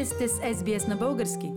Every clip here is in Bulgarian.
Вие сте с SBS на български.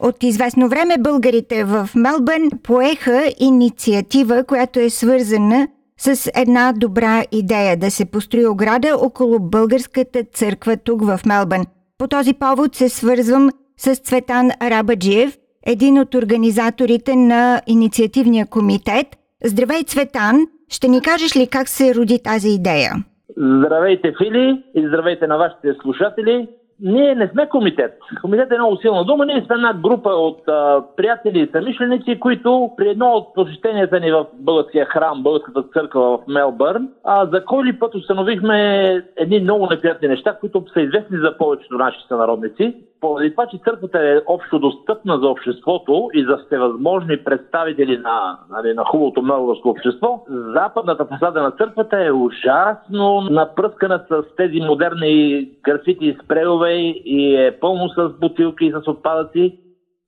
От известно време българите в Мелбърн поеха инициатива, която е свързана с една добра идея да се построи ограда около българската църква тук в Мелбърн. По този повод се свързвам с Цветан Арабаджиев, един от организаторите на инициативния комитет. Здравей, Цветан! Ще ни кажеш ли как се роди тази идея? Здравейте, Фили, и здравейте на вашите слушатели. Ние не сме комитет. Комитет е много силна дума. Ние сме една група от а, приятели и самишленици, които при едно от посещенията ни в българския храм, българската църква в Мелбърн, а, за кой път установихме едни много неприятни неща, които са известни за повечето наши сънародници. Поради това, че църквата е общо достъпна за обществото и за всевъзможни представители на, нали, на хубавото мелбърско общество, западната фасада на църквата е ужасно напръскана с тези модерни графити и спрейове и е пълно с бутилки и с отпадъци.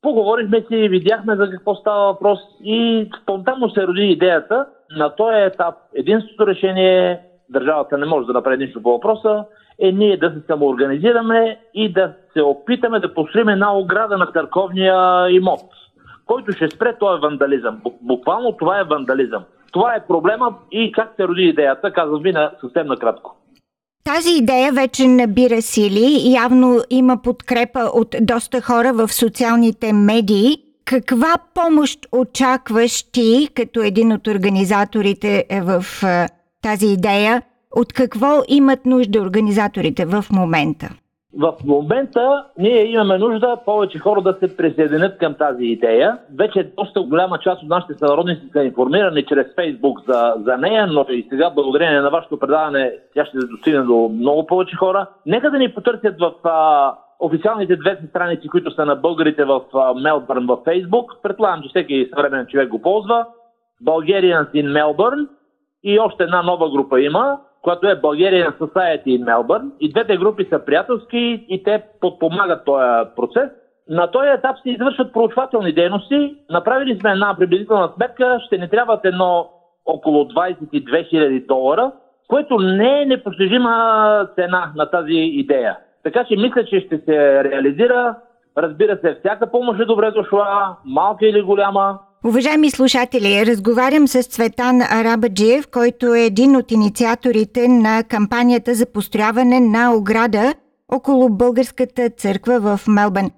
Поговорихме си, видяхме за какво става въпрос и спонтанно се роди идеята. На този етап единственото решение, държавата не може да направи нищо по въпроса, е ние да се самоорганизираме и да се опитаме да построим една ограда на църковния имот, който ще спре този вандализъм. Буквално това е вандализъм. Това е проблема и как се роди идеята, казвам ви на съвсем накратко. Тази идея вече набира сили, явно има подкрепа от доста хора в социалните медии. Каква помощ очакваш ти, като един от организаторите в тази идея? От какво имат нужда организаторите в момента? В момента ние имаме нужда повече хора да се присъединят към тази идея. Вече доста голяма част от нашите сънародници са информирани чрез Фейсбук за, за нея, но и сега благодарение на вашето предаване тя ще достигне до много повече хора. Нека да ни потърсят в а, официалните две страници, които са на българите в Мелбърн във Фейсбук. Предполагам, че всеки съвременен човек го ползва. Bulgarians in Melbourne и още една нова група има, която е Bulgarian Society in Melbourne. И двете групи са приятелски и те подпомагат този процес. На този етап се извършват проучвателни дейности. Направили сме една приблизителна сметка. Ще ни трябват едно около 22 000 долара, което не е непостижима цена на тази идея. Така че мисля, че ще се реализира. Разбира се, всяка помощ е добре дошла, малка или голяма. Уважаеми слушатели, разговарям с Цветан Арабаджиев, който е един от инициаторите на кампанията за построяване на ограда около българската църква в Мелбърн.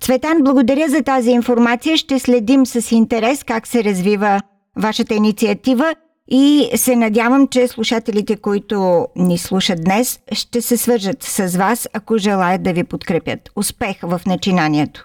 Цветан, благодаря за тази информация. Ще следим с интерес как се развива вашата инициатива и се надявам, че слушателите, които ни слушат днес, ще се свържат с вас, ако желаят да ви подкрепят. Успех в начинанието!